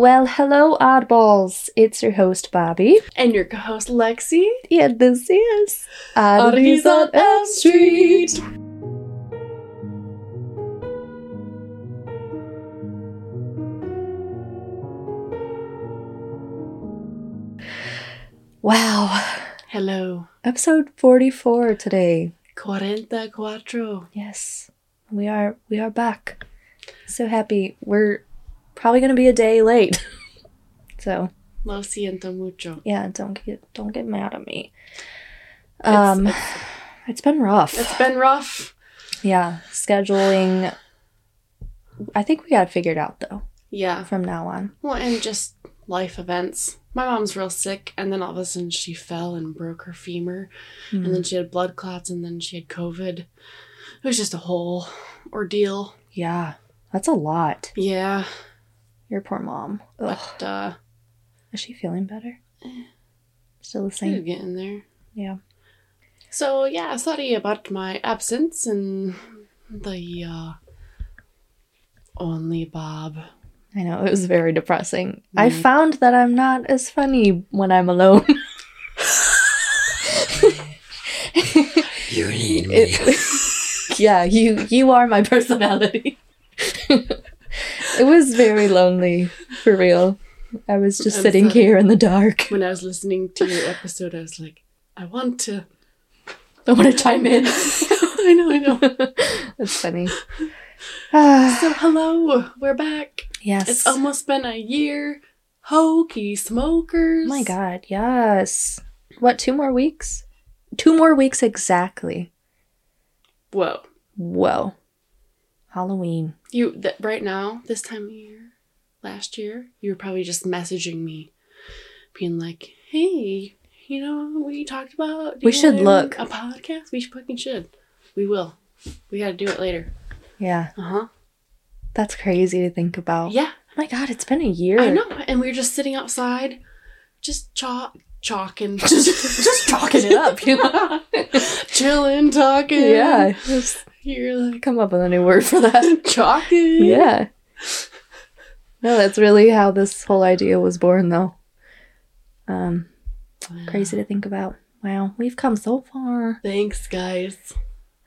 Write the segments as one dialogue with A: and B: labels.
A: Well, hello, oddballs. It's your host, Bobbie.
B: And your co-host Lexi.
A: And this is
B: Oddities on Elm Street.
A: Wow.
B: Hello.
A: Episode 44 today.
B: Cuarenta cuatro.
A: Yes. We are we are back. So happy. We're probably gonna be a day late. so
B: Lo siento mucho.
A: yeah, don't get don't get mad at me.
B: It's-
A: Um
B: it's,
A: it's been rough.
B: it's been rough.
A: yeah. Scheduling I think we got it figured out though,
B: Yeah.
A: from now on.
B: Well, and just life events. My mom's real sick, and then all of a sudden she fell and broke her femur,
A: Mm.
B: and then she had blood clots, and then she had COVID. It was just a whole ordeal.
A: Yeah. That's a lot.
B: Yeah,
A: Your poor mom. Ugh.
B: but uh,
A: Is she feeling better? Still the
B: she's
A: same.
B: getting there.
A: Yeah.
B: So yeah, sorry about my absence and the uh, only Bob.
A: I know, it was very depressing. I
B: Mm.
A: found that I'm not as funny when I'm alone.
C: You need me.
A: It- yeah, you you are my personality. it was very lonely, for real. I was just
B: I'm
A: sitting
B: sorry.
A: here in the dark.
B: When I was listening to your episode, I was like, I want to.
A: I want to chime in.
B: I know, I know.
A: That's funny.
B: So hello, we're back.
A: yes.
B: It's almost been a year. Hokey smokers.
A: oh my god, yes. What, two more weeks? Two more weeks exactly.
B: Whoa.
A: Whoa. Halloween.
B: You th- right now, this time of year, last year, you were probably just messaging me, being like, "Hey, you know we talked about?
A: We should look.
B: a podcast. We fucking should. We will. We got to do it later.
A: Yeah,
B: Uh huh.
A: that's crazy to think about.
B: Yeah,
A: Oh my god, it's been a year.
B: I know. And we were just sitting outside, just chalk, chalking, just just
A: Chalking it up, you know?
B: chilling, talking.
A: Yeah, just
B: you're like
A: come up with a new word for that.
B: chalking.
A: yeah. No, that's really how this whole idea was born, though. Um, crazy to think about. Wow, we've come so far.
B: Thanks, guys.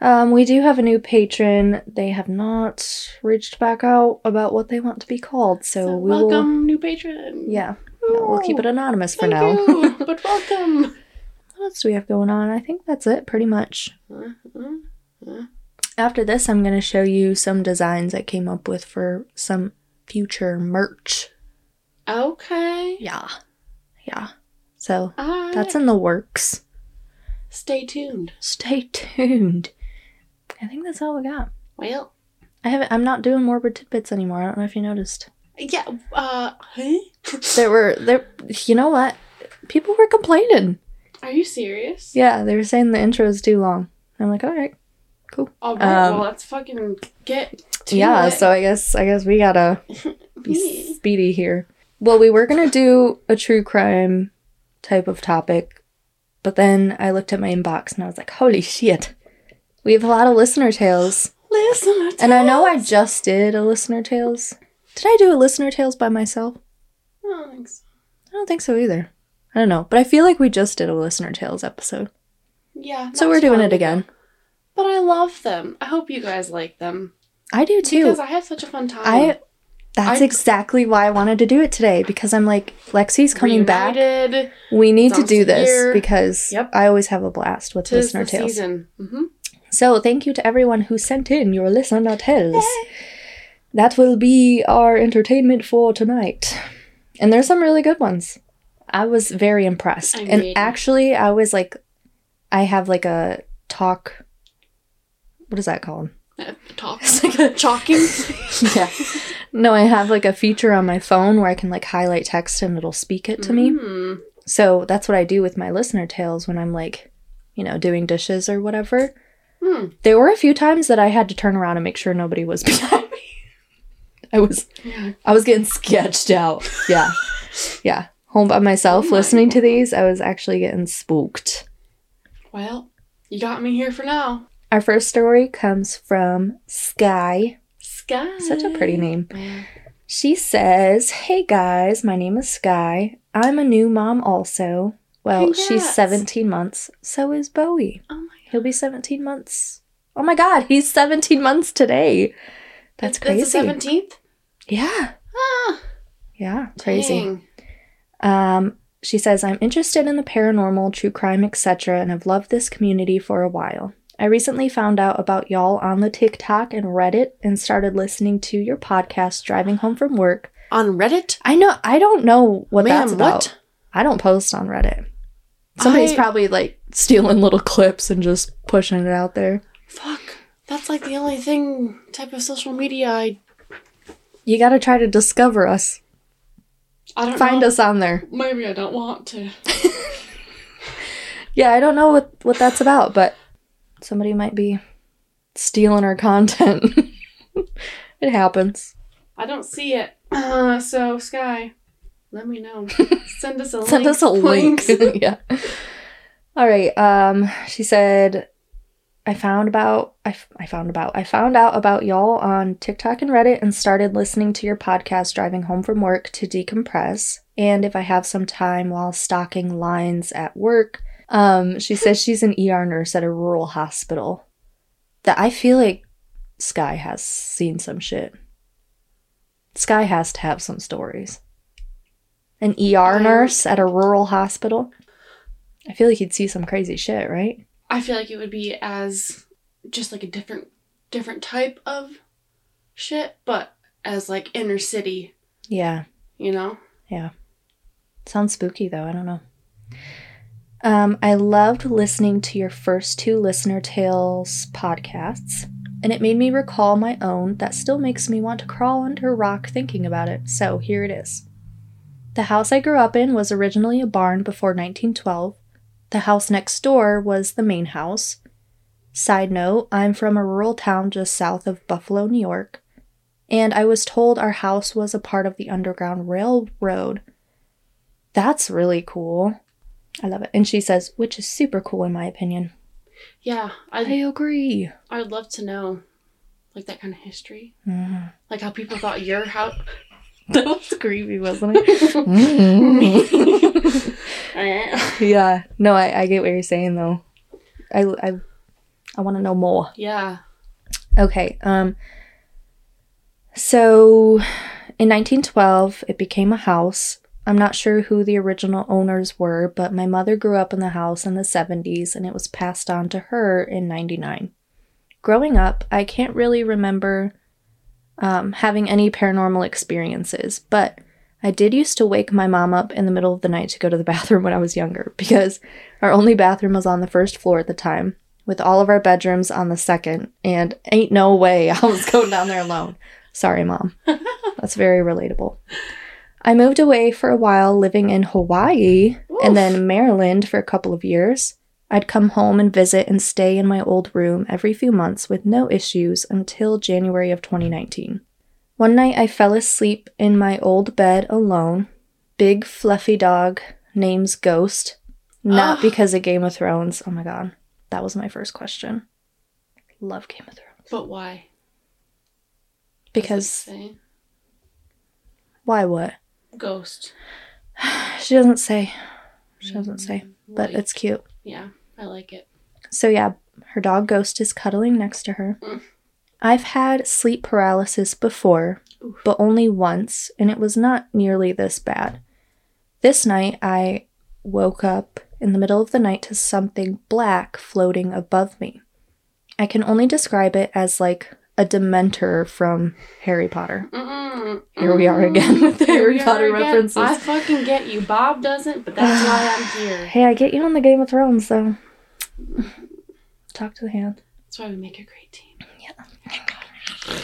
A: Um, we do have a new patron. They have not reached back out about what they want to be called, so,
B: So
A: we will.
B: welcome, new patron.
A: Yeah, we'll keep it anonymous for now.
B: you, but welcome.
A: What else do we have going on? I think that's it, pretty much.
B: Uh-huh.
A: After this, I'm going to show you some designs I came up with for some future merch.
B: Okay.
A: Yeah. Yeah. So that's in the works.
B: Stay tuned.
A: Stay tuned. I think that's all we got.
B: Well,
A: I haven't I'm not doing morbid tidbits anymore. I don't know if you noticed.
B: yeah. Uh, huh?
A: There were there you know what? People were complaining.
B: Are you serious?
A: Yeah, they were saying the intro is too long. I'm like, all right.
B: All right.
A: Um,
B: well, let's fucking get. To
A: yeah,
B: it.
A: so I guess I guess we gotta be speedy here. Well, we were gonna do a true crime type of topic, but then I looked at my inbox and I was like, holy shit. We have a lot of listener tales.
B: Listener to
A: And I know I just did a listener tales. Did I do a listener tales by myself?
B: I don't think so.
A: I don't think so either. I don't know, but I feel like we just did a listener tales episode.
B: Yeah.
A: So we're doing it again.
B: But I love them. I hope you guys like them
A: I do too.
B: because I have such a fun time.
A: I that's
B: I-
A: exactly why I wanted to do it today because I'm like Lexi's coming back. We need to do this
B: year.
A: because
B: Yep.
A: I always have a blast with
B: Tis
A: listener tales.
B: Mm-hmm.
A: So thank you to everyone who sent in your listener tales. That will be our entertainment for tonight. And there's some really good ones. I was very impressed.
B: I
A: and actually, I was like, I have like a talk. What is that called?
B: Uh, talk. Chalking.
A: yeah. No, I have like a feature on my phone where I can like highlight text and it'll speak it to me.
B: Mm.
A: So that's what I do with my listener tales when I'm like, you know, doing dishes or whatever.
B: Hmm.
A: There were a few times that I had to turn around and make sure nobody was behind me. I was I was getting sketched out. Yeah. Yeah. Home by myself
B: Oh my
A: listening to these, I was actually getting spooked.
B: Well, you got me here for now.
A: Our first story comes from Sky.
B: Sky.
A: Such a pretty name. She says, Hey guys, my name is Sky. I'm a new mom also. Well, she's 17 months. So is Bowie.
B: Oh my
A: He'll be 17 months. Oh my god, he's 17 months today. That's crazy.
B: That's the seventeenth.
A: yeah.
B: Ah,
A: Yeah, crazy.
B: dang.
A: Um, she says, I'm interested in the paranormal, true crime, etc., and have loved this community for a while. I recently found out about y'all on the TikTok and Reddit and started listening to your podcast driving home from work.
B: On Reddit.
A: I know, I don't know what
B: Ma'am,
A: that's about.
B: what?
A: I don't post on Reddit. Somebody's
B: I-
A: probably like stealing little clips and just pushing it out there.
B: Fuck. That's like the only thing type of social media I
A: You gotta try to discover us.
B: I don't
A: Find
B: know.
A: us on there.
B: Maybe I don't want to.
A: Yeah, I don't know what, what that's about, but somebody might be stealing our content. it happens.
B: I don't see it. Uh, so Sky, let me know. Send us a link.
A: Send us a link. yeah. All right. Um, she said, I found about I, f- I found about I found out about y'all on TikTok and Reddit and started listening to your podcast driving home from work to decompress. And if I have some time while stocking lines at work, um, she says she's an ER nurse at a rural hospital. That I feel like Sky has seen some shit. Sky has to have some stories. An ER nurse at a rural hospital. I feel like he'd see some crazy shit, right?
B: I feel like it would be as just like a different different type of shit, but as like inner city,
A: Yeah.
B: you know? Yeah.
A: Sounds spooky though. I don't know. Um, I loved listening to your first two listener tales podcasts, and it made me recall my own that still makes me want to crawl under a rock thinking about it. So here it is. The house I grew up in was originally a barn before 1912. The house next door was the main house. Side note, I'm from a rural town just south of Buffalo, New York, and I was told our house was a part of the Underground Railroad. That's really cool. I love it. And she says, which is super cool in my opinion.
B: Yeah,
A: I
B: I
A: agree.
B: I would love to know like that kind of history.
A: Mhm.
B: Like how people thought your house
A: That was creepy, wasn't it? yeah. No, I, I get what you're saying though. I I I want to know more.
B: Yeah.
A: Okay. Um. So, in 1912, it became a house. I'm not sure who the original owners were, but my mother grew up in the house in the 70s and it was passed on to her in 99. Growing up, I can't really remember um, having any paranormal experiences, but I did used to wake my mom up in the middle of the night to go to the bathroom when I was younger because our only bathroom was on the first floor at the time, with all of our bedrooms on the second, and ain't no way I was going down there alone. Sorry, mom. That's very relatable. I moved away for a while living in Hawaii and then Maryland for a couple of years. I'd come home and visit and stay in my old room every few months with no issues until January of 2019. One night I fell asleep in my old bed alone. Big fluffy dog, name's Ghost. Not
B: Ugh.
A: because of Game of Thrones. Oh my god. That was my first question. Love Game of Thrones.
B: But why?
A: Because why what?
B: Ghost.
A: She doesn't say. She doesn't say. But
B: Like,
A: it's cute.
B: yeah, I like it.
A: So yeah, her dog Ghost is cuddling next to her.
B: Mm.
A: I've had sleep paralysis before,
B: Oof.
A: but only once, and it was not nearly this bad. This night I woke up in the middle of the night to something black floating above me. I can only describe it as like a dementor from Harry Potter.
B: Mm-mm,
A: Here we are again with the Harry Potter
B: again.
A: references.
B: I fucking get you. Bob doesn't, but that's why I'm here.
A: Hey, I get you on the Game of Thrones though. Talk to the hand.
B: That's why we make a great team. Yeah.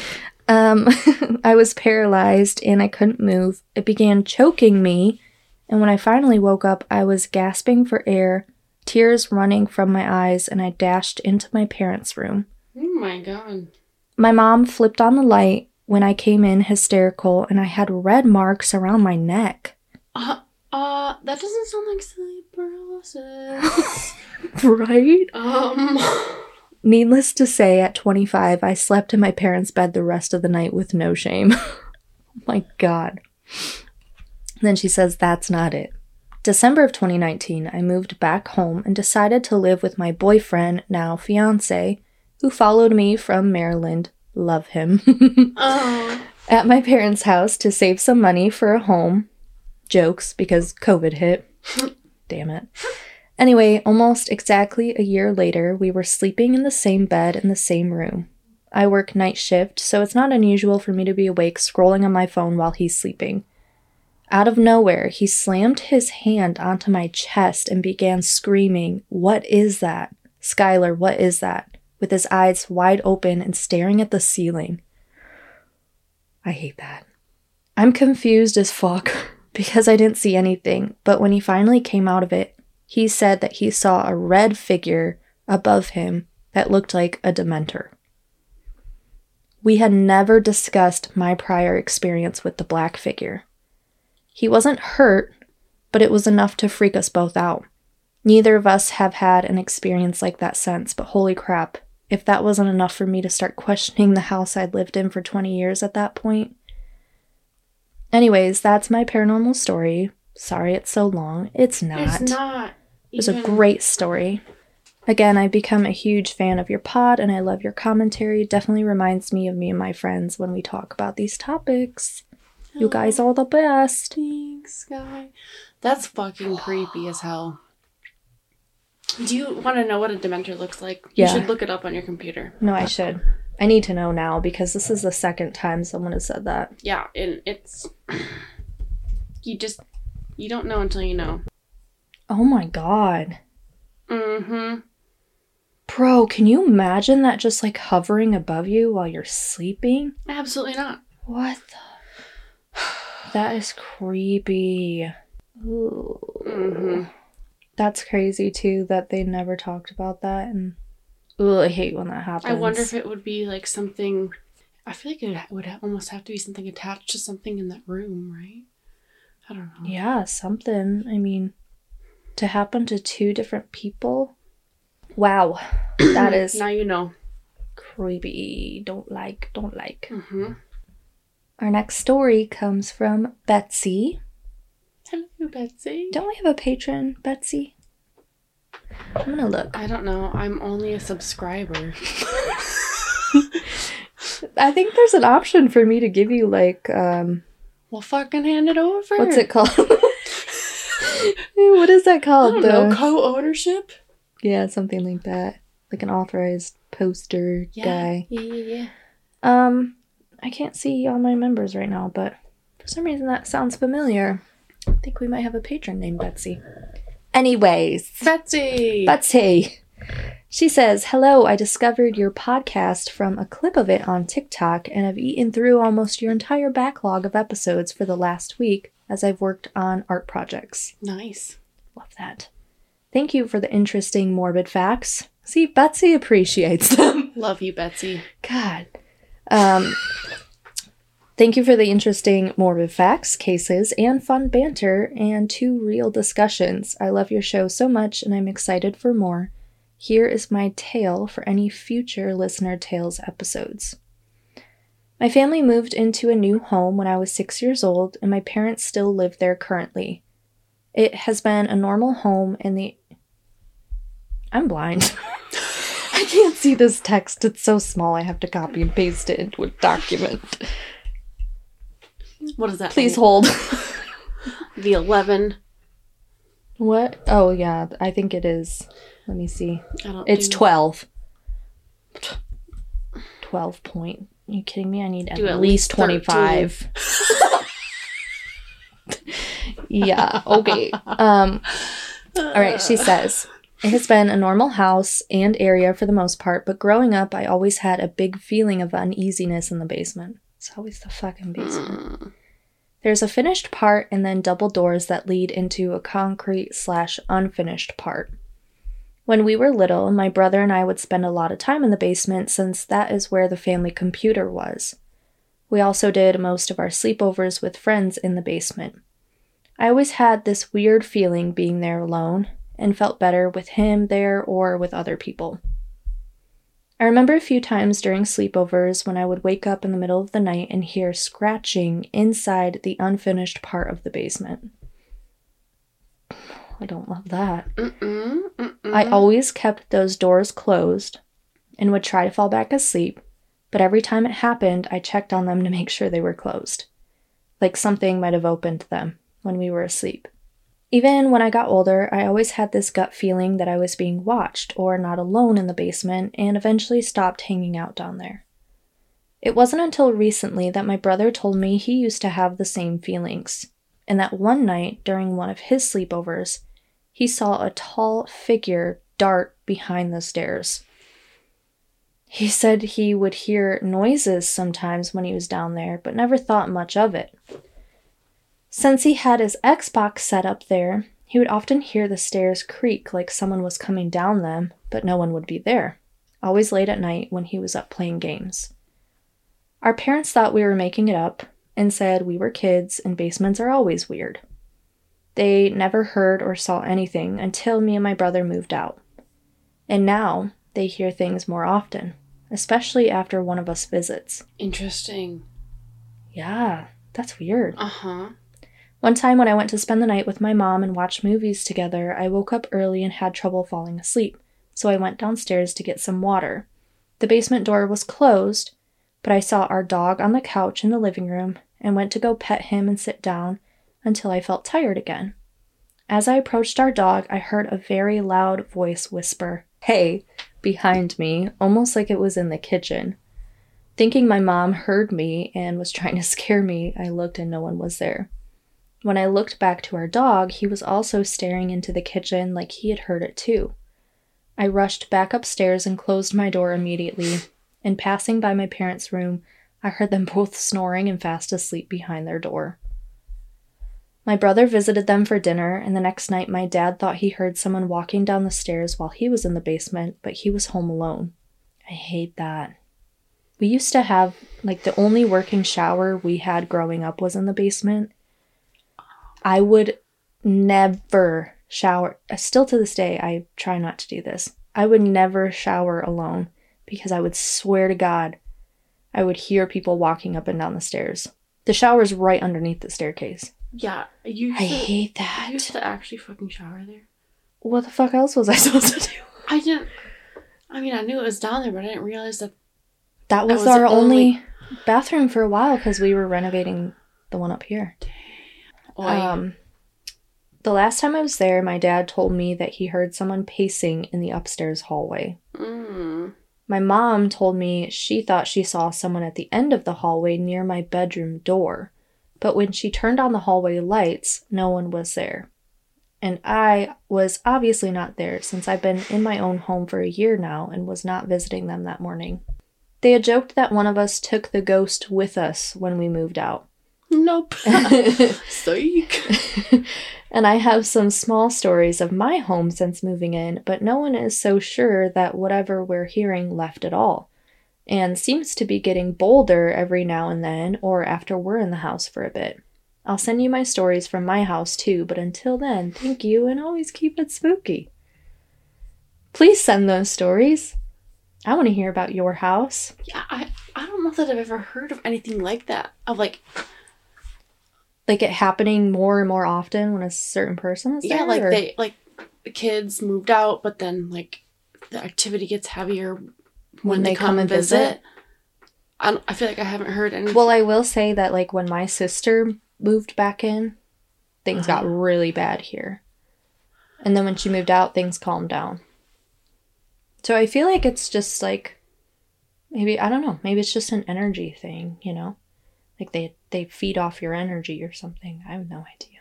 A: Um, I was paralyzed and I couldn't move. It began choking me, and when I finally woke up, I was gasping for air, tears running from my eyes, and I dashed into my parents' room.
B: Oh my god.
A: My mom flipped on the light when I came in hysterical, and I had red marks around my neck.
B: Uh, uh, that doesn't sound like sleep paralysis.
A: Right?
B: um,
A: Needless to say, at 25, I slept in my parents' bed the rest of the night with no shame. oh My God. then she says, That's not it. December of 2019, I moved back home and decided to live with my boyfriend, now fiance, who followed me from Maryland. Love him.
B: Oh.
A: at my parents' house to save some money for a home. Jokes because COVID hit. Damn it. Anyway, almost exactly a year later, we were sleeping in the same bed in the same room. I work night shift, so it's not unusual for me to be awake scrolling on my phone while he's sleeping. Out of nowhere, he slammed his hand onto my chest and began screaming, What is that? Skylar, what is that? With his eyes wide open and staring at the ceiling. I hate that. I'm confused as fuck because I didn't see anything, but when he finally came out of it, he said that he saw a red figure above him that looked like a Dementor. We had never discussed my prior experience with the black figure. He wasn't hurt, but it was enough to freak us both out. Neither of us have had an experience like that since, but holy crap, if that wasn't enough for me to start questioning the house I'd lived in for 20 years at that point. Anyways, that's my paranormal story. Sorry it's so long. It's not.
B: It's not.
A: It was a great story. Again, I've become a huge fan of your pod and I love your commentary. Definitely reminds me of me and my friends when we talk about these topics. You oh, guys are the best.
B: Thanks, guy. That's fucking creepy as hell. Do you want to know what a dementor looks like?
A: Yeah.
B: You should look it up on your computer.
A: No, I should. I need to know now because this is the second time someone has said that.
B: Yeah, and it's you just you don't know until you know.
A: Oh my god.
B: Mm-hmm.
A: Bro, can you imagine that just like hovering above you while you're sleeping?
B: Absolutely not.
A: What the? That is creepy. Ooh.
B: Mm-hmm.
A: That's crazy too that they never talked about that and Ooh, I hate when that happens.
B: I wonder if it would be like something. I feel like it would almost have to be something attached to something in that room, right? I don't know.
A: Yeah, something. I mean, to happen to two different people. Wow. That is
B: now you know.
A: creepy. Don't like, don't like.
B: Mm-hmm.
A: Our next story comes from Betsy.
B: Hello, Betsy.
A: Don't we have a patron, Betsy? I'm gonna look.
B: I don't know. I'm only a subscriber.
A: I think there's an option for me to give you like um
B: Well, fucking hand it over.
A: what's it called? what is that called?
B: don't know.
A: The-
B: Co-ownership.
A: yeah, something like that. Like an authorized poster
B: Yeah.
A: guy.
B: Yeah, yeah, yeah.
A: Um, I can't see all my members right now, but for some reason that sounds familiar. I think we might have a patron named Betsy. Anyways,
B: Betsy.
A: Betsy. She says, Hello, I discovered your podcast from a clip of it on TikTok and have eaten through almost your entire backlog of episodes for the last week as I've worked on art projects.
B: nice.
A: Love that. Thank you for the interesting morbid facts. See, Betsy appreciates them.
B: Love you, Betsy.
A: God. Um, thank you for the interesting morbid facts, cases, and fun banter, and two real discussions. I love your show so much, and I'm excited for more. Here is my tale for any future listener tales episodes. My family moved into a new home when I was six years old, and my parents still live there currently. It has been a normal home, and the. I'm blind. I can't see this text. It's so small. I have to copy and paste it into a document.
B: What is that?
A: Please
B: mean?
A: hold.
B: The 11.
A: what? Oh, yeah. I think it is. Let me see.
B: I don't
A: It's
B: do-
A: 12. 12 point. Are you kidding me? I need at,
B: Do at
A: least
B: least
A: 25. yeah. Okay. Um all right, she says, It has been a normal house and area for the most part, but growing up, I always had a big feeling of uneasiness in the basement. It's always the fucking basement.
B: Mm.
A: There's a finished part and then double doors that lead into a concrete slash unfinished part. When we were little, my brother and I would spend a lot of time in the basement since that is where the family computer was. We also did most of our sleepovers with friends in the basement. I always had this weird feeling being there alone and felt better with him there or with other people. I remember a few times during sleepovers when I would wake up in the middle of the night and hear scratching inside the unfinished part of the basement. I don't love that.
B: Mm-mm, mm-mm.
A: I always kept those doors closed and would try to fall back asleep, but every time it happened, I checked on them to make sure they were closed. Like something might have opened them when we were asleep. Even when I got older, I always had this gut feeling that I was being watched or not alone in the basement and eventually stopped hanging out down there. It wasn't until recently that my brother told me he used to have the same feelings, and that one night during one of his sleepovers, he saw a tall figure dart behind the stairs. He said he would hear noises sometimes when he was down there, but never thought much of it. Since he had his Xbox set up there, he would often hear the stairs creak like someone was coming down them, but no one would be there, always late at night when he was up playing games. Our parents thought we were making it up and said we were kids and basements are always weird. They never heard or saw anything until me and my brother moved out. And now they hear things more often, especially after one of us visits.
B: Interesting.
A: Yeah, that's weird.
B: Uh huh.
A: One time when I went to spend the night with my mom and watch movies together, I woke up early and had trouble falling asleep, so I went downstairs to get some water. The basement door was closed, but I saw our dog on the couch in the living room and went to go pet him and sit down until I felt tired again. As I approached our dog, I heard a very loud voice whisper, Hey, behind me, almost like it was in the kitchen. Thinking my mom heard me and was trying to scare me, I looked and no one was there. When I looked back to our dog, he was also staring into the kitchen like he had heard it too. I rushed back upstairs and closed my door immediately, In passing by my parents' room, I heard them both snoring and fast asleep behind their door. My brother visited them for dinner, and the next night my dad thought he heard someone walking down the stairs while he was in the basement, but he was home alone. I hate that. We used to have, like, the only working shower we had growing up was in the basement. I would never shower. uh, Still to this day, I try not to do this. I would never shower alone because I would swear to God I would hear people walking up and down the stairs. The shower is right underneath the staircase.
B: Yeah. You
A: I
B: to,
A: hate that.
B: you
A: that.
B: used to actually fucking shower there.
A: What the fuck else was I supposed to do?
B: I didn't. I mean, I knew it was down there, but I didn't realize that.
A: That was,
B: was
A: our only,
B: only-
A: bathroom for a while because we were renovating the one up here.
B: Oy.
A: Um, the last time I was there, my dad told me that he heard someone pacing in the upstairs hallway.
B: mm.
A: My mom told me she thought she saw someone at the end of the hallway near my bedroom door, but when she turned on the hallway lights, no one was there. And I was obviously not there since I've been in my own home for a year now and was not visiting them that morning. They had joked that one of us took the ghost with us when we moved out.
B: Nope. Psych.
A: and I have some small stories of my home since moving in, but no one is so sure that whatever we're hearing left at all, and seems to be getting bolder every now and then or after we're in the house for a bit. I'll send you my stories from my house too, but until then, thank you and always keep it spooky. Please send those stories. I want to hear about your house.
B: Yeah, I, I don't know that I've ever heard of anything like that. Of like,
A: Like it happening more and more often when a certain person is
B: yeah,
A: there.
B: like
A: or-
B: they, like, the kids moved out, but then, like, the activity gets heavier when, they, come, and visit. I, don't, I feel like I haven't heard any.
A: Well, I will say that like when my sister moved back in, things got
B: Uh-huh.
A: really bad here. And then when she moved out, things calmed down. So I feel like it's just like maybe I don't know, maybe it's just an energy thing, you know? Like they they feed off your energy or something. I have no idea.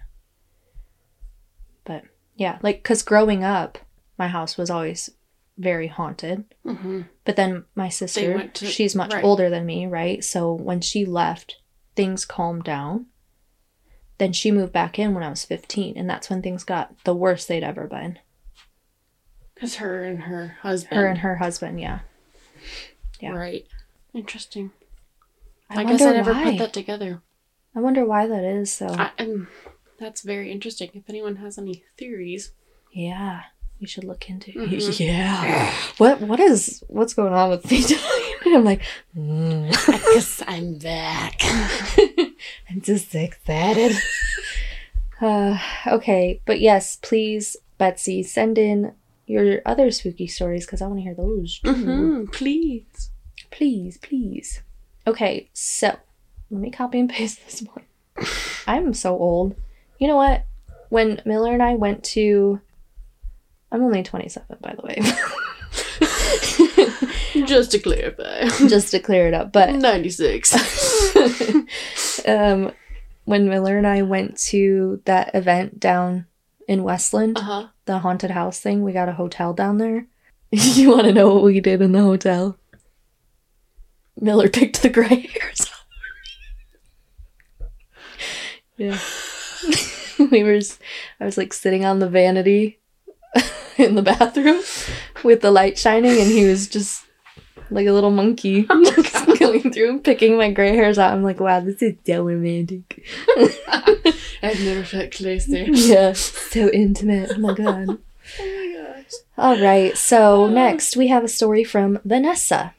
A: But yeah, like cuz growing up, my house was always very haunted.
B: hmm
A: But then my sister,
B: to-
A: she's much
B: right.
A: older than me, right? So when she left, things calmed down. Then she moved back in when I was 15, and that's when things got the worst they'd ever been.
B: Because her and her husband.
A: Her and her husband, yeah. yeah.
B: Right. Interesting.
A: I,
B: I, guess I never
A: why.
B: put that together.
A: I wonder why that is, though.
B: I, and that's very interesting. If anyone has any theories,
A: yeah. you should look into.
B: Mhm.
A: Yeah. What what is what's going on with me? I'm like, mm.
B: Because I'm back.
A: I'm just excited. uh, okay, but yes, please, Betsy, send in your other spooky stories because I want to hear those. too.
B: hmm Please.
A: Please, please. Okay, so let me copy and paste this one. I'm so old. You know what? When Miller and I went to. I'm only 27, by the way.
B: Just to clarify.
A: Just to clear it up. But
B: 96.
A: um, when Miller and I went to that event down in Westland,
B: Uh huh.
A: the haunted house thing, we got a hotel down there. you want to know what we did in the hotel? Miller picked the gray hairs. yeah. we were, I was like sitting on the vanity in the bathroom with the light shining, and he was just like a little monkey oh going through and picking my gray hairs out. I'm like, wow, this is so romantic.
B: I've never felt closer.
A: yeah, so intimate. Oh my god.
B: Oh my gosh.
A: All right, so next we have a story from Vanessa.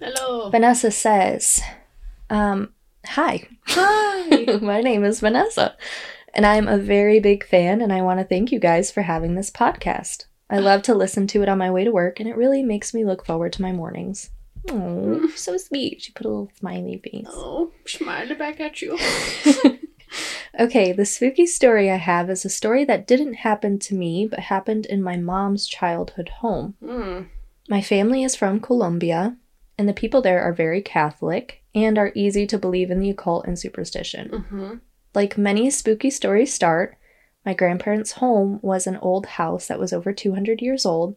B: Hello.
A: Vanessa says, um, Hi,
B: Hi.
A: my name is Vanessa, and I'm a very big fan, and I want to thank you guys for having this podcast. I love to listen to it on my way to work, and it really makes me look forward to my mornings. Oh, so sweet. She put a little smiley face.
B: Oh, smiled back at you.
A: Okay, the spooky story I have is a story that didn't happen to me, but happened in my mom's childhood home.
B: Hmm.
A: My family is from Colombia, and the people there are very Catholic and are easy to believe in the occult and superstition.
B: Mm-hmm.
A: Like many spooky stories start, my grandparents' home was an old house that was over 200 years old.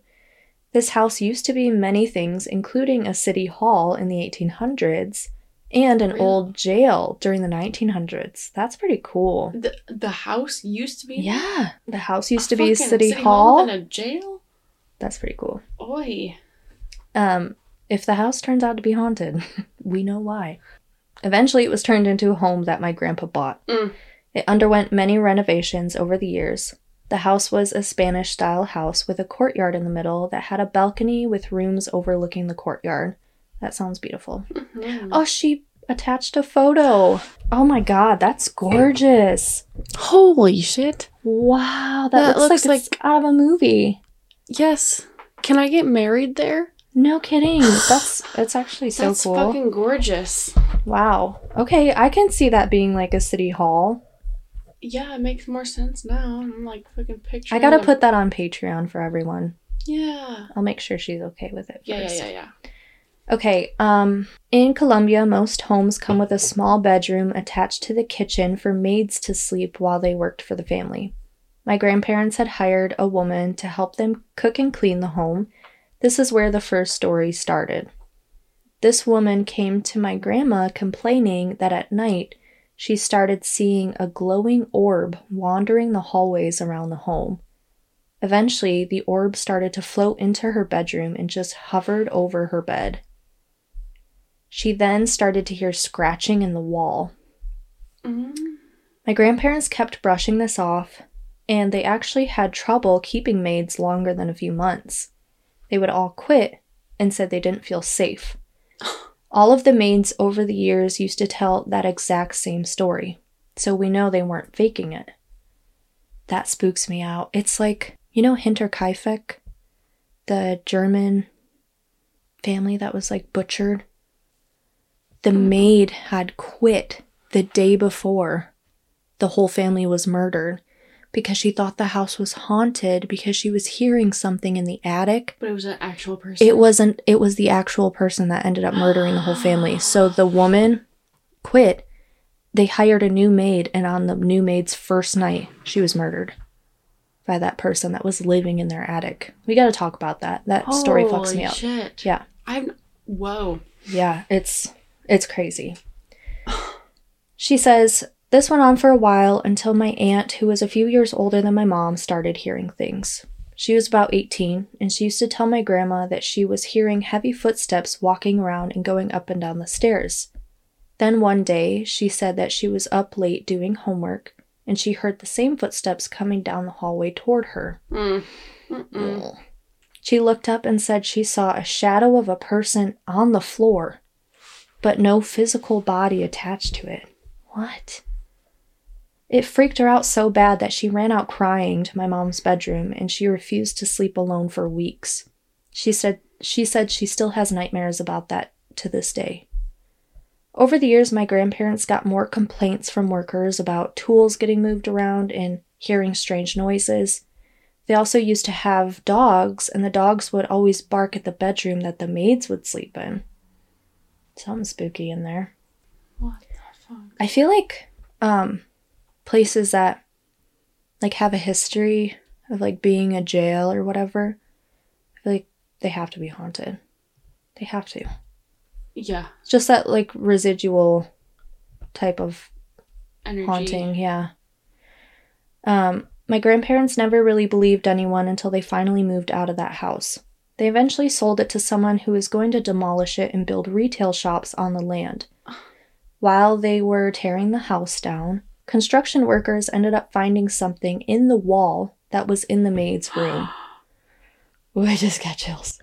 A: This house used to be many things, including a city hall in the 1800s and an
B: Really?
A: old jail during the 1900s. That's pretty cool.
B: The the house used to be
A: Yeah, the house used to be
B: fucking
A: city, hall.
B: and a jail.
A: That's pretty cool.
B: Oi.
A: Um, if the house turns out to be haunted, we know why. Eventually, it was turned into a home that my grandpa bought.
B: Mm.
A: It underwent many renovations over the years. The house was a Spanish style house with a courtyard in the middle that had a balcony with rooms overlooking the courtyard. That sounds beautiful.
B: Mhm.
A: Oh, she attached a photo. Oh my god, that's gorgeous.
B: Holy shit.
A: Wow, that,
B: That
A: looks,
B: looks
A: like, it's out of a movie.
B: Yes. Can I get married there?
A: No kidding. That's that's actually so
B: That's
A: cool.
B: fucking gorgeous.
A: Wow. Okay, I can see that being like a city hall.
B: Yeah, it makes more sense now. I'm like fucking picturing.
A: I gotta
B: them.
A: put that on Patreon for everyone.
B: Yeah.
A: I'll make sure she's okay with it
B: Yeah, yeah, yeah, yeah.
A: Okay, um, in Colombia, most homes come with a small bedroom attached to the kitchen for maids to sleep while they worked for the family. My grandparents had hired a woman to help them cook and clean the home. This is where the first story started. This woman came to my grandma complaining that at night she started seeing a glowing orb wandering the hallways around the home. Eventually, the orb started to float into her bedroom and just hovered over her bed. She then started to hear scratching in the wall.
B: Mm.
A: My grandparents kept brushing this off, and they actually had trouble keeping maids longer than a few months. They would all quit and said they didn't feel safe. All of the maids over the years used to tell that exact same story, so we know they weren't faking it. That spooks me out. It's like, you know, Hinterkaifeck, the German family that was like butchered? The mm-hmm. maid had quit the day before the whole family was murdered because she thought the house was haunted because she was hearing something in the attic.
B: But it was an actual person.
A: It wasn't it was the actual person that ended up murdering the whole family. So the woman quit. They hired a new maid and on the new maid's first night, she was murdered by that person that was living in their attic. We got to talk about that. That story fucks
B: Holy
A: me up.
B: Shit.
A: Yeah.
B: I'm. Whoa.
A: Yeah, it's it's crazy. She says, This went on for a while until my aunt, who was a few years older than my mom, started hearing things. She was about 18, and she used to tell my grandma that she was hearing heavy footsteps walking around and going up and down the stairs. Then one day, she said that she was up late doing homework, and she heard the same footsteps coming down the hallway toward her.
B: Mm.
A: She looked up and said she saw a shadow of a person on the floor, but no physical body attached to it. What? It freaked her out so bad that she ran out crying to my mom's bedroom and she refused to sleep alone for weeks. She said she said she still has nightmares about that to this day. Over the years, my grandparents got more complaints from workers about tools getting moved around and hearing strange noises. They also used to have dogs, and the dogs would always bark at the bedroom that the maids would sleep in. Something spooky in there.
B: What the fuck?
A: I feel like um places that like have a history of like being a jail or whatever, I feel like they have to be haunted. They have to.
B: Yeah.
A: It's just that like residual type of
B: Energy.
A: haunting, yeah. Um, my grandparents never really believed anyone until they finally moved out of that house. They eventually sold it to someone who was going to demolish it and build retail shops on the land. While they were tearing the house down, construction workers ended up finding something in the wall that was in the maid's room. Ooh, I just got chills.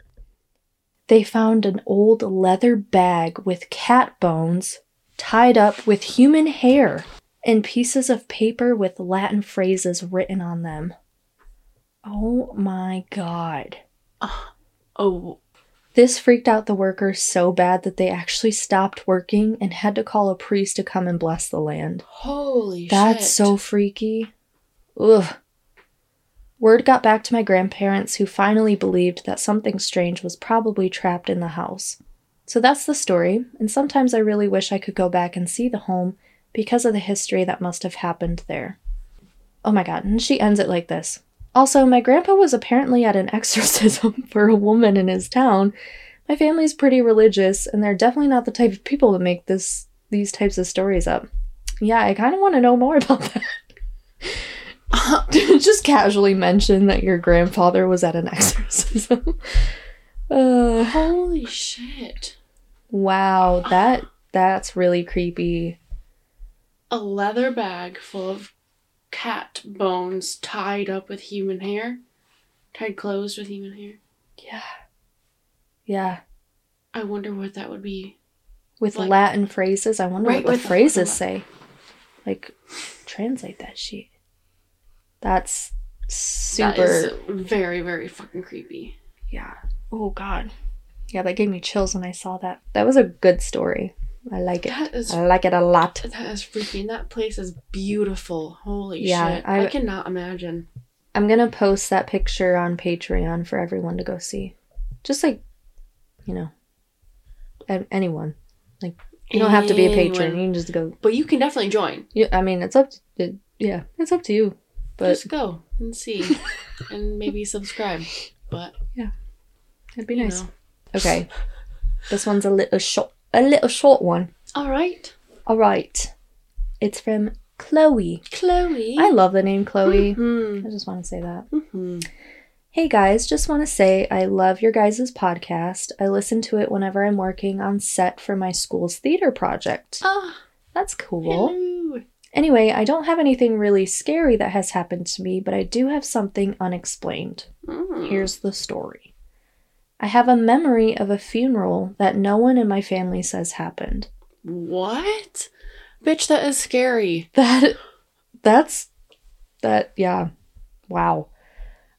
A: They found an old leather bag with cat bones tied up with human hair and pieces of paper with Latin phrases written on them. Oh my god.
B: Uh, oh,
A: This freaked out the workers so bad that they actually stopped working and had to call a priest to come and bless the land.
B: holy shit.
A: That's
B: shit.
A: so freaky. Ugh. Word got back to my grandparents, who finally believed that something strange was probably trapped in the house. So that's the story, and sometimes I really wish I could go back and see the home because of the history that must have happened there. Oh my god, and she ends it like this. Also, my grandpa was apparently at an exorcism for a woman in his town. My family's pretty religious, and they're definitely not the type of people to make this these types of stories up. Yeah, I kind of want to know more about that. Just casually mention that your grandfather was at an exorcism. uh,
B: Holy shit.
A: wow, that that's really creepy.
B: A leather bag full of cat bones tied up with human hair. Tied closed with human hair.
A: Yeah. Yeah.
B: I wonder what that would be.
A: With
B: Like-
A: Latin phrases, I wonder
B: Right,
A: what the phrases say. Like, translate that shit. That's super.
B: That is very, very fucking creepy.
A: Yeah. Oh God. Yeah, that gave me chills when I saw that. That was a good story. I like it.
B: Is
A: I like it a lot.
B: that is freaking. That place is beautiful. Holy
A: Yeah,
B: shit. I,
A: I-
B: cannot imagine.
A: I'm gonna post that picture on Patreon for everyone to go see. Just like, you know, anyone. Like, you don't have to be a patron. You can just go.
B: But you can definitely join.
A: Yeah, I mean, it's up. To, yeah, it's up to you. But
B: Just go and see. and maybe subscribe. But Yeah.
A: it'd be nice.
B: know.
A: Okay, this one's a little short. A little short one.
B: Alright.
A: All right. It's from Chloe.
B: Chloe.
A: I love the name Chloe.
B: Hmm.
A: I just want to say that.
B: hmm
A: Hey guys, just want to say I love your guys' podcast. I listen to it whenever I'm working on set for my school's theater project.
B: Ah,
A: That's cool.
B: hello.
A: Anyway, I don't have anything really scary that has happened to me, but I do have something unexplained.
B: Mm.
A: Here's the story. I have a memory of a funeral that no one in my family says happened.
B: What? Bitch, that is scary.
A: That that's that yeah. Wow.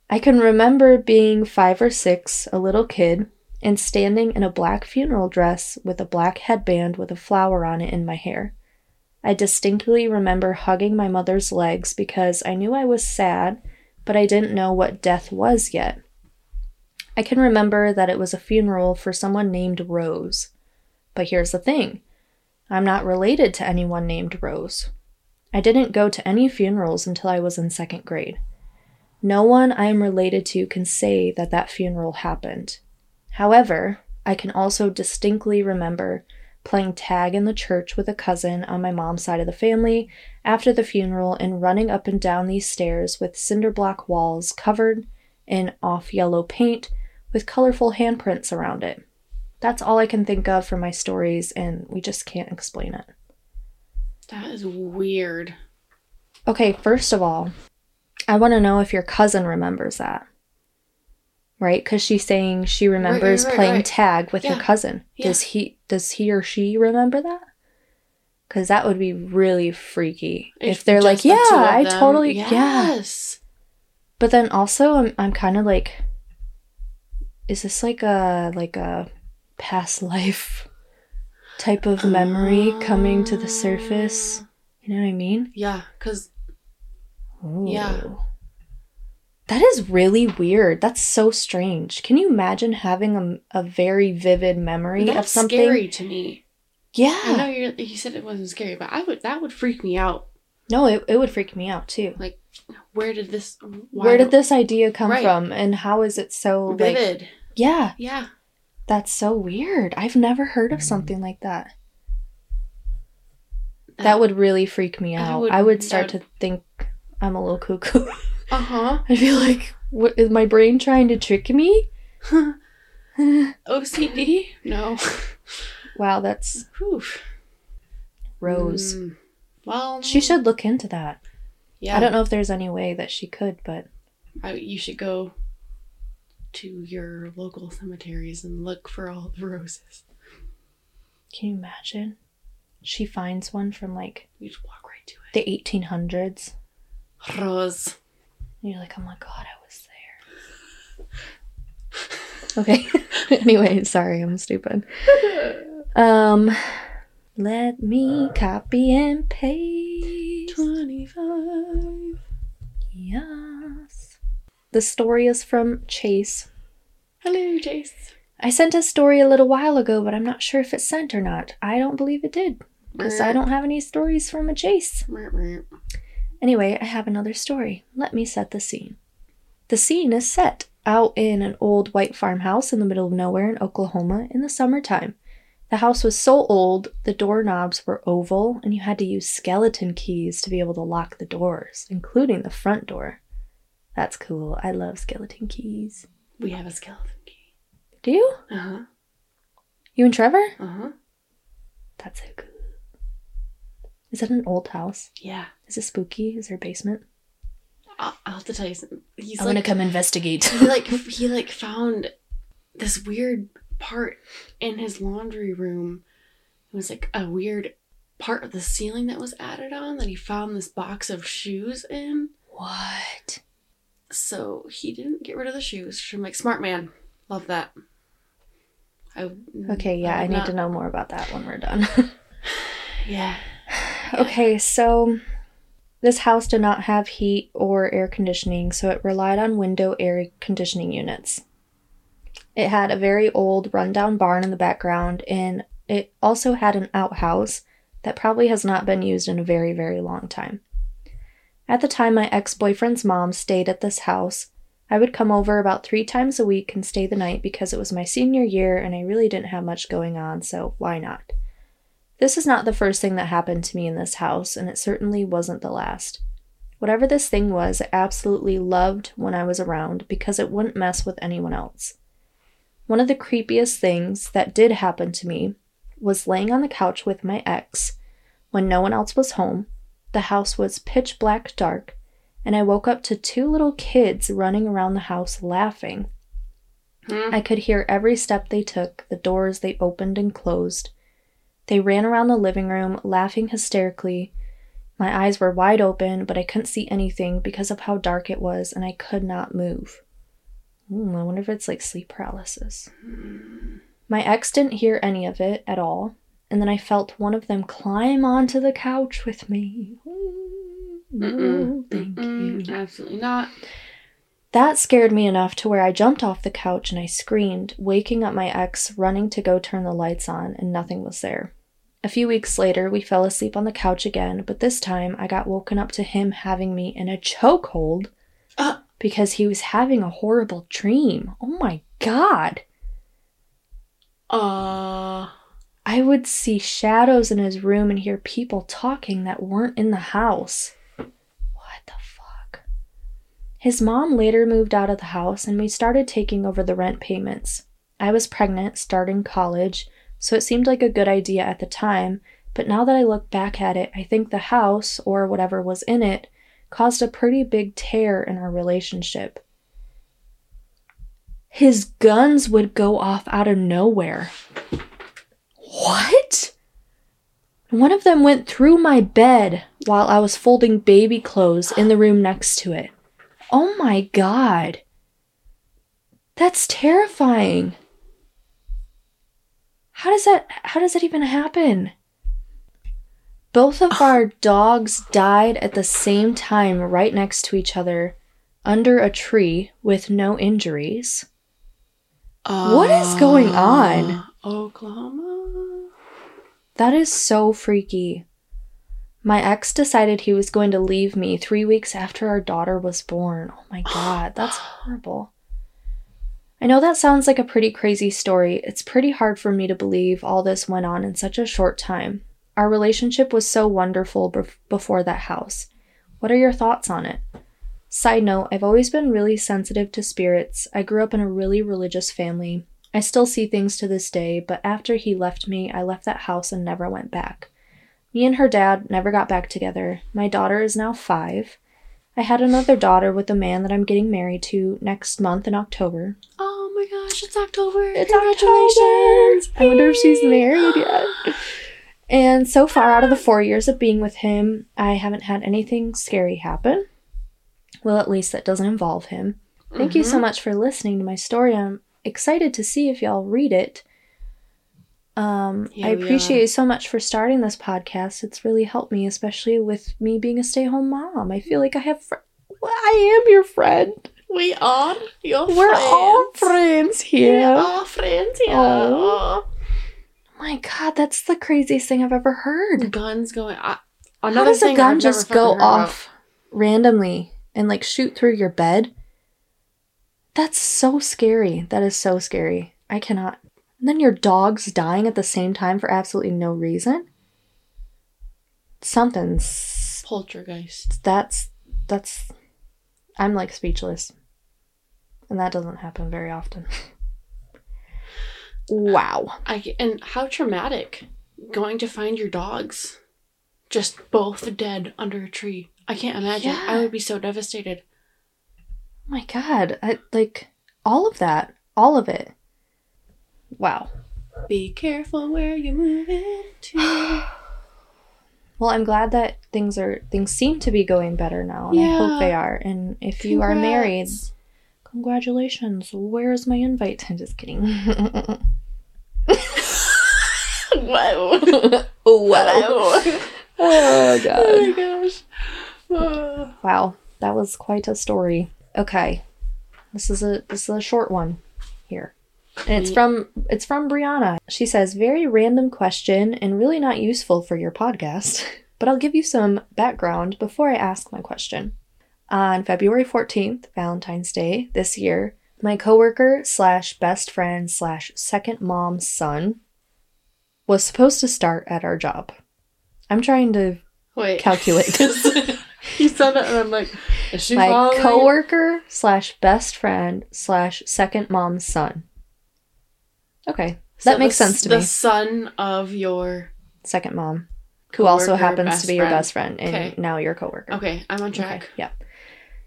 A: I can remember being 5 or 6, a little kid, and standing in a black funeral dress with a black headband with a flower on it in my hair. I distinctly remember hugging my mother's legs because I knew I was sad, but I didn't know what death was yet. I can remember that it was a funeral for someone named Rose. But here's the thing I'm not related to anyone named Rose. I didn't go to any funerals until I was in second grade. No one I am related to can say that that funeral happened. However, I can also distinctly remember playing tag in the church with a cousin on my mom's side of the family after the funeral and running up and down these stairs with cinder block walls covered in off yellow paint with colorful handprints around it. That's all I can think of for my stories, and we just can't explain it.
B: That is weird.
A: Okay, first of all, I want to know if your cousin remembers that. Right? Because she's saying she remembers
B: right,
A: playing
B: right.
A: tag with her cousin.
B: Yeah.
A: Does he does he or she remember that? Because that would be really freaky. If, they're like, yeah, I totally yeah.
B: Yes.
A: But then also I'm I'm kind of like is this like a like a past life type of memory coming to the surface? You know what I mean?
B: Yeah, because Yeah.
A: That is really weird. That's so strange. Can you imagine having a, a very vivid memory of
B: that's
A: something?
B: scary to me. I know
A: Yeah.
B: you you said it wasn't scary, but I would that would freak me out.
A: No, it, it would freak me out too.
B: Like, where did this? Why
A: Where did this idea come
B: Right.
A: from and how is it so like
B: vivid?
A: Yeah,
B: yeah,
A: that's so weird. I've never heard of something like that. That would really freak me out.
B: would-
A: I would start
B: would-
A: to think I'm a little cuckoo.
B: Uh huh.
A: I feel like, what is my brain trying to trick me?
B: OCD? No.
A: wow, that's
B: Whew.
A: Rose.
B: Mm. Well,
A: She should look into that.
B: Yeah.
A: I don't know if there's any way that she could, but
B: I, you should go to your local cemeteries and look for all the roses.
A: can you imagine? She finds one from like
B: You just walk right to it.
A: the 1800s.
B: Rose.
A: And you're like, oh my god, I was there. Okay. anyway, sorry, I'm stupid. Um, let me copy and paste.
B: 25.
A: Yes. The story is from Chase.
B: Hello, Chase.
A: I sent a story a little while ago, but I'm not sure if it sent or not. I don't believe it did, because I don't have any stories from a Chase. Anyway, I have another story. Let me set the scene. The scene is set out in an old white farmhouse in the middle of nowhere in Oklahoma in the summertime. The house was so old, the doorknobs were oval, and you had to use skeleton keys to be able to lock the doors, including the front door. That's cool. I love skeleton keys.
B: We have a skeleton key.
A: Do you?
B: Uh huh.
A: You and Trevor?
B: Uh huh.
A: That's so cool. Is that an old house?
B: Yeah.
A: Is it spooky? Is there a basement?
B: I'll, I'll have to tell you something. He's
A: I'm
B: like,
A: gonna come investigate.
B: he like he like found this weird part in his laundry room. It was like a weird part of the ceiling that was added on that he found this box of shoes in.
A: what?
B: So he didn't get rid of the shoes. I'm like, smart man. Love that. I
A: Okay, yeah, I,
B: would
A: need
B: not-
A: to know more about that when we're done.
B: Yeah.
A: okay, so this house did not have heat or air conditioning, so it relied on window air conditioning units. It had a very old, rundown barn in the background, and it also had an outhouse that probably has not been used in a very, very long time. At the time, my ex boyfriend's mom stayed at this house. I would come over about three times a week and stay the night because it was my senior year and I really didn't have much going on, so why not? This is not the first thing that happened to me in this house, and it certainly wasn't the last. Whatever this thing was, I absolutely loved when I was around because it wouldn't mess with anyone else. One of the creepiest things that did happen to me was laying on the couch with my ex when no one else was home. The house was pitch black dark, and I woke up to two little kids running around the house laughing.
B: Hmm.
A: I could hear every step they took, the doors they opened and closed. They ran around the living room, laughing hysterically. My eyes were wide open, but I couldn't see anything because of how dark it was, and I could not move. Hmm, I wonder if it's like sleep paralysis. My ex didn't hear any of it at all, and then I felt one of them climb onto the couch with me. No, thank
B: Mm-mm.
A: you.
B: Absolutely not.
A: That scared me enough to where I jumped off the couch and I screamed, waking up my ex, running to go turn the lights on, and nothing was there. A few weeks later, we fell asleep on the couch again, but this time I got woken up to him having me in a chokehold
B: Uh.
A: because he was having a horrible dream. Oh my god.
B: Uh.
A: I would see shadows in his room and hear people talking that weren't in the house. What the fuck? His mom later moved out of the house and we started taking over the rent payments. I was pregnant, starting college, so it seemed like a good idea at the time, but now that I look back at it, I think the house, or whatever was in it, caused a pretty big tear in our relationship. His guns would go off out of nowhere. What? One of them went through my bed while I was folding baby clothes in the room next to it. Oh my god. That's terrifying. How does that how does that even happen? Both of our dogs died at the same time right next to each other under a tree with no injuries. What is going on?
B: Ah. Oklahoma.
A: That is so freaky. My ex decided he was going to leave me three weeks after our daughter was born. Oh my god, that's horrible. I know that sounds like a pretty crazy story. It's pretty hard for me to believe all this went on in such a short time. Our relationship was so wonderful bef- before that house. What are your thoughts on it? Side note, I've always been really sensitive to spirits. I grew up in a really religious family. I still see things to this day, but after he left me, I left that house and never went back. Me and her dad never got back together. My daughter is now five. I had another daughter with the man that I'm getting married to next month in October.
B: Oh my gosh, it's October.
A: It's
B: Congratulations.
A: I wonder if she's married yet. And so far, out of the four years of being with him, I haven't had anything scary happen. Well, at least that doesn't involve him. Thank you so
B: Mhm.
A: much for listening to my story. I'm excited to see if y'all read it. Um,
B: Yeah,
A: I appreciate you so much for starting this podcast. It's really helped me, especially with me being a stay-at-home mom. I feel like I have. Fr- well, I am your friend.
B: We are your
A: We're all friends here.
B: We're friends here.
A: Aw. My God, that's the craziest thing I've ever heard.
B: Guns going. I,
A: How
B: another
A: does a gun
B: I've
A: just go
B: heard about.
A: off randomly and like shoot through your bed? That's so scary. That is so scary. I cannot. And then your dog's dying at the same time for absolutely no reason. Something's
B: Poltergeist.
A: that's that's I'm like speechless. And that doesn't happen very often. wow.
B: I and how traumatic going to find your dogs, just both dead under a tree. I can't imagine.
A: Yeah.
B: I would be so devastated.
A: My god I, like all of that all of it wow
B: Be careful where you move into.
A: well i'm glad that things are things seem to be going better now and i hope they are and if you are married congratulations where's my invite i'm just kidding
B: Whoa.
A: wow oh god.
B: oh my gosh. Oh.
A: wow that was quite a story okay. This is a this is a short one here. And it's from it's from brianna. She says very random question and really not useful for your podcast but i'll give you some background before i ask my question. On february 14th valentine's day this year my coworker slash best friend slash second mom's son was supposed to start at our job. I'm trying to
B: Wait.
A: calculate this.
B: You said it, and I'm like,
A: my
B: following?
A: coworker slash best friend slash second mom's son. Okay,
B: So
A: that makes
B: the-
A: sense to
B: the
A: me.
B: The son of your.
A: Second mom, who also happens to be your best friend and
B: Okay.
A: now your coworker.
B: Okay, I'm on track.
A: Okay, yeah.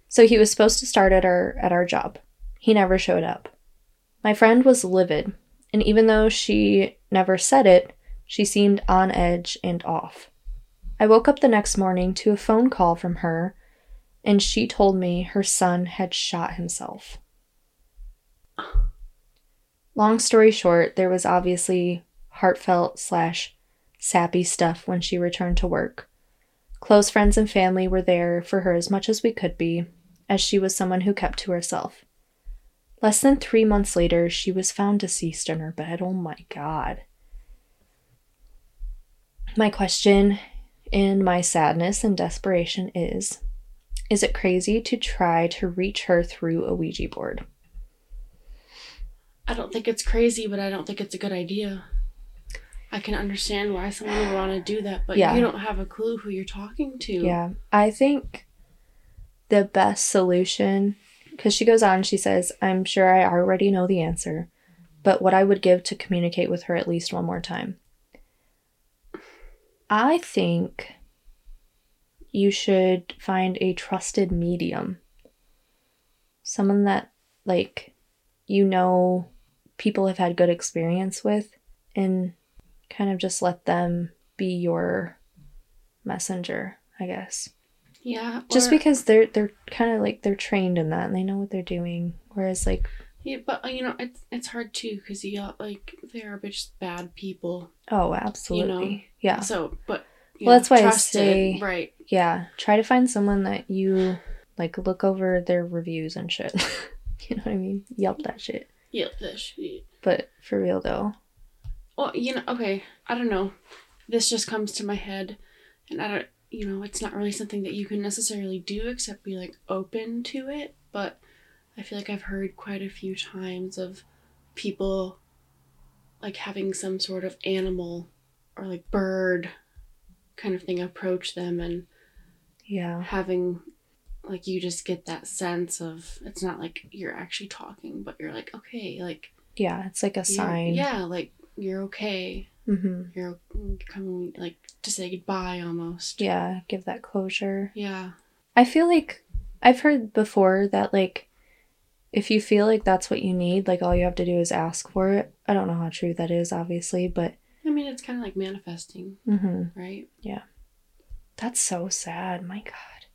A: So he was supposed to start at our at our job. He never showed up. My friend was livid, and even though she never said it, she seemed on edge and off. I woke up the next morning to a phone call from her, and she told me her son had shot himself. Long story short, there was obviously heartfelt slash sappy stuff when she returned to work. Close friends and family were there for her as much as we could be, as she was someone who kept to herself. Less than three months later, she was found deceased in her bed. Oh my god. My question in my sadness and desperation is Is it crazy to try to reach her through a Ouija board?
B: I don't think it's crazy, but I don't think it's a good idea. I can understand why someone would want to do that, but
A: Yeah.
B: you don't have a clue who you're talking to.
A: Yeah, I think the best solution, because she goes on, she says, I'm sure I already know the answer, but what I would give to communicate with her at least one more time. I think you should find a trusted medium. Someone that, like, you know people have had good experience with, and kind of just let them be your messenger, I guess.
B: Yeah.
A: Just because they're they're kind of like they're trained in that and they know what they're doing. Whereas like,
B: Yeah, but uh, you know, it's it's hard too because you got like there are just bad people.
A: oh, absolutely, yeah,
B: So, but
A: Well,
B: know,
A: that's why I say-
B: right.
A: yeah. Try to find someone that you like. Look over their reviews and shit. you know what I mean? Yelp that shit.
B: Yeah, this shit.
A: But for real though,
B: Well, you know, okay, I don't know. This just comes to my head, and I don't, you know, it's not really something that you can necessarily do except be like open to it. But I feel like I've heard quite a few times of people like having some sort of animal or like bird kind of thing approach them and
A: yeah,
B: having like you just get that sense of it's not like you're actually talking but you're like okay like
A: yeah. It's like a sign.
B: yeah like you're okay
A: Mm-hmm.
B: you're coming like to say goodbye almost
A: Yeah. Give that closure.
B: yeah
A: I feel like I've heard before that like if you feel like that's what you need, like all you have to do is ask for it. I don't know how true that is, obviously, but
B: i mean it's kind of like manifesting
A: hmm
B: right Yeah.
A: that's so sad. My God.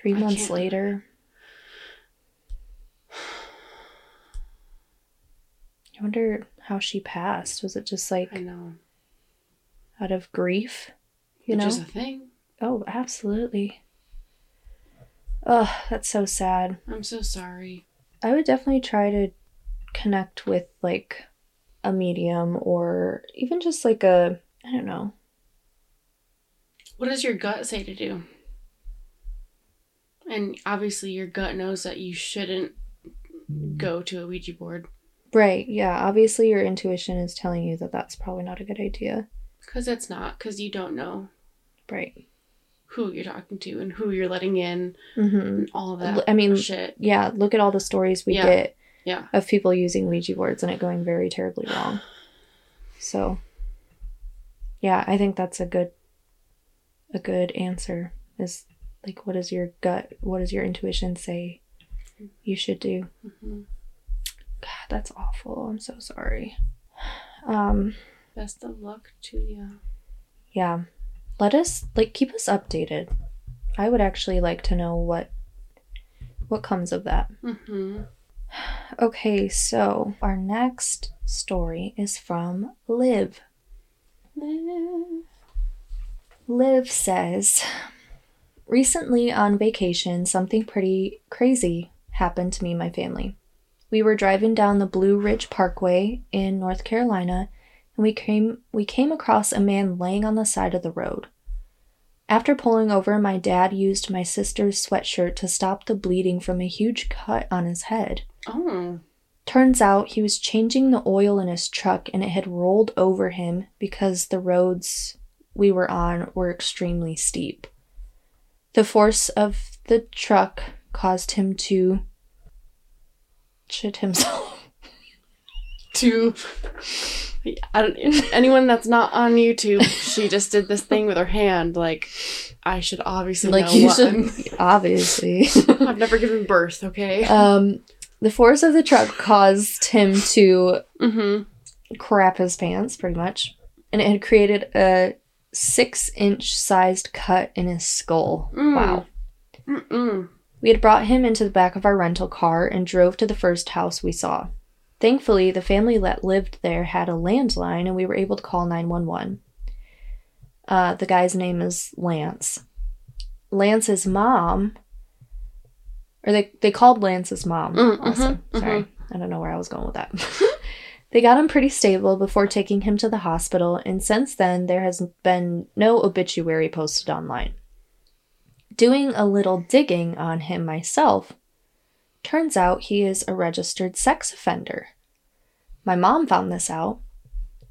A: Three
B: I
A: months
B: can't-
A: later. I wonder how she passed. Was it just like
B: i know
A: out of grief? You
B: which
A: know?
B: is a thing
A: Oh, absolutely. Oh, that's so sad.
B: i'm so sorry
A: I would definitely try to connect with like a medium or even just like a I don't know.
B: what does your gut say to do and obviously your gut knows that you shouldn't go to a ouija board
A: Right, yeah, obviously your intuition is telling you that that's probably not a good idea.
B: because it's not because you don't know
A: Right.
B: who you're talking to and who you're letting in
A: Mhm.
B: and all of that
A: I mean,
B: shit
A: yeah, look at all the stories we
B: Yeah.
A: get
B: yeah
A: of people using Ouija boards and it going very terribly wrong. So, yeah, I think that's a good a good answer is like what does your gut, what does your intuition say you should do?
B: hmm
A: God, that's awful. I'm so sorry. Um,
B: best of luck to you
A: yeah. Let us like keep us updated. I would actually like to know what what comes of that.
B: mm-hmm
A: Okay, so our next story is from Liv. Liv says, Recently on vacation, something pretty crazy happened to me and my family. We were driving down the Blue Ridge Parkway in North Carolina, and we came we came across a man laying on the side of the road. After pulling over, my dad used my sister's sweatshirt to stop the bleeding from a huge cut on his head.
B: Oh
A: Turns out he was changing the oil in his truck and it had rolled over him because the roads we were on were extremely steep. The force of the truck caused him to shit himself.
B: to I don't, anyone that's not on YouTube, she just did this thing with her hand. Like, I should obviously
A: like
B: know
A: you should obviously.
B: I've never given birth. Okay.
A: um the force of the truck caused him to
B: mm-hmm.
A: crap his pants pretty much and it had created a six inch sized cut in his skull
B: Mm.
A: wow
B: Mm-mm.
A: we had brought him into the back of our rental car and drove to the first house we saw thankfully the family that lived there had a landline and we were able to call 911 uh, the guy's name is lance lance's mom or they, they called lance's mom
B: Mm,
A: also
B: mhm,
A: sorry i don't know where i was going with that They got him pretty stable before taking him to the hospital, and since then, there has been no obituary posted online. Doing a little digging on him myself, turns out he is a registered sex offender. My mom found this out,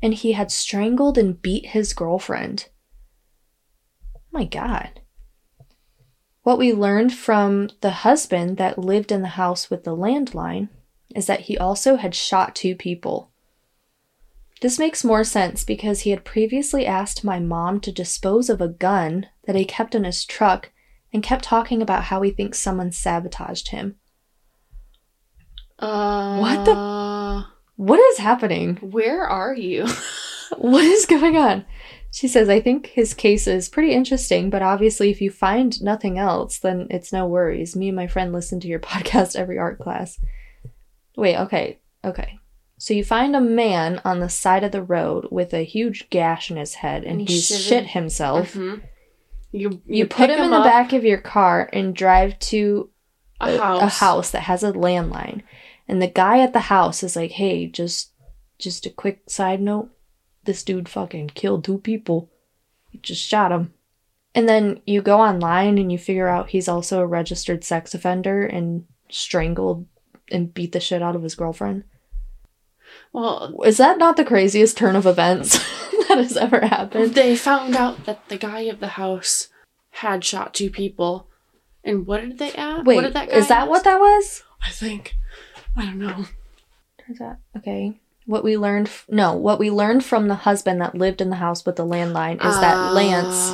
A: and he had strangled and beat his girlfriend. My God. What we learned from the husband that lived in the house with the landline is that he also had shot two people. This makes more sense because he had previously asked my mom to dispose of a gun that he kept in his truck and kept talking about how he thinks someone sabotaged him.
B: Uh,
A: What the- What is happening?
B: Where are you?
A: What is going on? She says, I think his case is pretty interesting, but obviously, if you find nothing else, then it's no worries. Me and my friend listen to your podcast every art class. Wait, okay, okay. So you find a man on the side of the road with a huge gash in his head, and
B: And
A: he's
B: shivered.
A: shit himself.
B: Mhm. You,
A: You, put
B: pick
A: him in the back of your car and drive to
B: a house.
A: a house that has a landline. And the guy at the house is like, "Hey, just just a quick side note. This dude fucking killed two people. He just shot him." And then you go online and you figure out he's also a registered sex offender and strangled and beat the shit out of his girlfriend.
B: Well,
A: Is that not the craziest turn of events that has ever happened?
B: they found out that the guy of the house had shot two people. And what did they ask?
A: Wait,
B: what did that guy
A: is that what that was?
B: I think. I don't know.
A: Turns out, okay. What we learned, f- no, what we learned from the husband that lived in the house with the landline is that Lance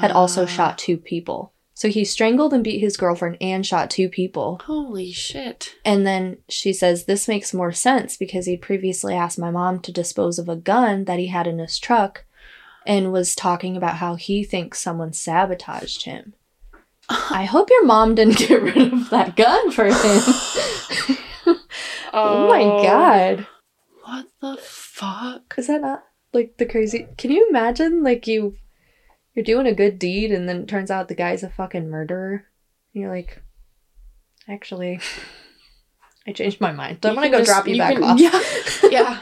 A: had also
B: Ah.
A: shot two people. So he strangled and beat his girlfriend and shot two people.
B: Holy shit.
A: And then she says this makes more sense because he previously asked my mom to dispose of a gun that he had in his truck and was talking about how he thinks someone sabotaged him. I hope your mom didn't get rid of that gun for him. oh my god.
B: What the fuck?
A: Is that not like the crazy? Can you imagine like you you're doing a good deed and then it turns out the guy's a fucking murderer? And you're like, actually, I changed my mind. I'm gonna go
B: just-
A: drop you, back
B: can-
A: off.
B: Yeah. Yeah.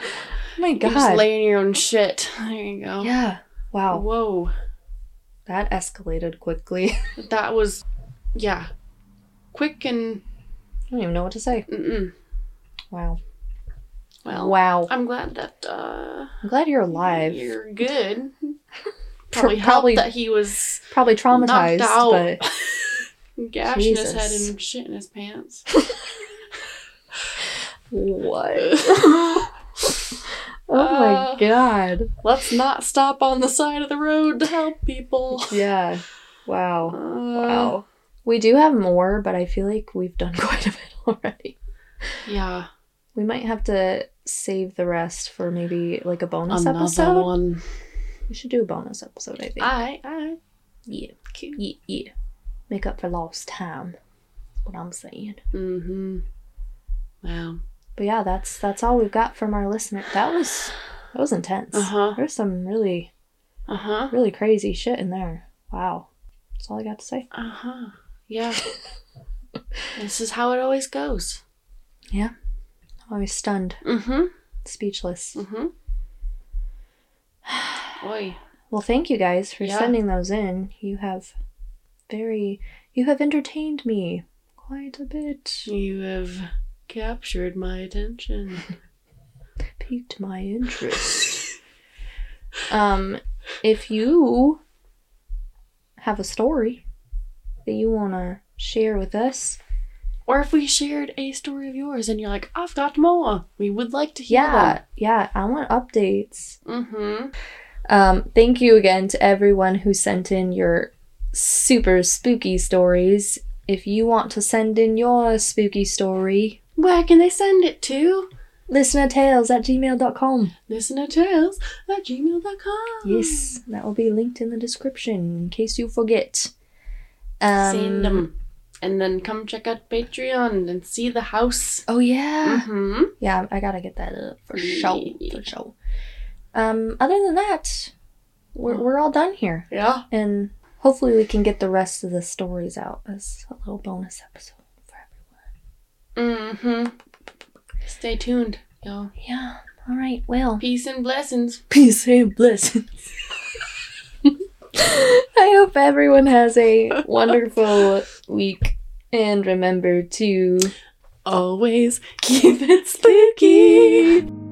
A: Oh my
B: You just
A: god.
B: lay in your own shit. There you go.
A: yeah. Wow.
B: Whoa.
A: That escalated quickly.
B: That was, yeah. Quick and,
A: I don't even know what to say.
B: mm-mm.
A: Wow.
B: Well,
A: wow.
B: I'm glad that, uh,
A: I'm glad you're alive.
B: you're good. Probably
A: probably-
B: that he was
A: Probably traumatized, but
B: gash in his head and shit in his pants.
A: what? oh my
B: Uh,
A: god.
B: Let's not stop on the side of the road to help people.
A: Yeah. Wow.
B: Uh,
A: Wow. We do have more, but I feel like we've done quite a bit already.
B: Yeah.
A: We might have to save the rest for maybe like a bonus
B: Another
A: episode.
B: one.
A: We should do a bonus episode, I think.
B: I, I,
A: yeah. Yeah, yeah. Make up for lost time. What I'm saying.
B: mm-hmm. Wow.
A: But yeah, that's that's all we've got from our listener. That was that was intense.
B: Uh-huh.
A: There's some really
B: Uh-huh.
A: really crazy shit in there. Wow. That's all I got to say.
B: Uh-huh. Yeah. this is how it always goes.
A: Always stunned,
B: Mm-hmm.
A: speechless.
B: Mm-hmm. Oi.
A: Well, thank you guys for
B: Yeah.
A: sending those in. You have very you have entertained me quite a bit.
B: You have captured my attention.
A: Piqued my interest. um if you have a story that you want to share with us,
B: Or if we shared a story of yours and you're like, I've got more. We would like to hear
A: yeah, yeah, I want updates.
B: Mm-hmm.
A: Um, thank you again to everyone who sent in your super spooky stories. If you want to send in your spooky story,
B: Where can they send it to?
A: listenertales at gmail.com.
B: Listener tales at gmail.com.
A: Yes, that will be linked in the description in case you forget. Um,
B: Send them. And then come check out Patreon and see the house.
A: Oh, yeah.
B: Mm-hmm.
A: Yeah, I gotta get that up for sure. For sure. Um, other than that, we're, we're all done here.
B: Yeah.
A: And hopefully we can get the rest of the stories out as a little bonus episode for everyone.
B: Mm-hmm. Stay tuned, y'all.
A: Yeah. All right. Well,
B: Peace and blessings.
A: peace and blessings. I hope everyone has a wonderful week. And remember to
B: Always keep it spooky.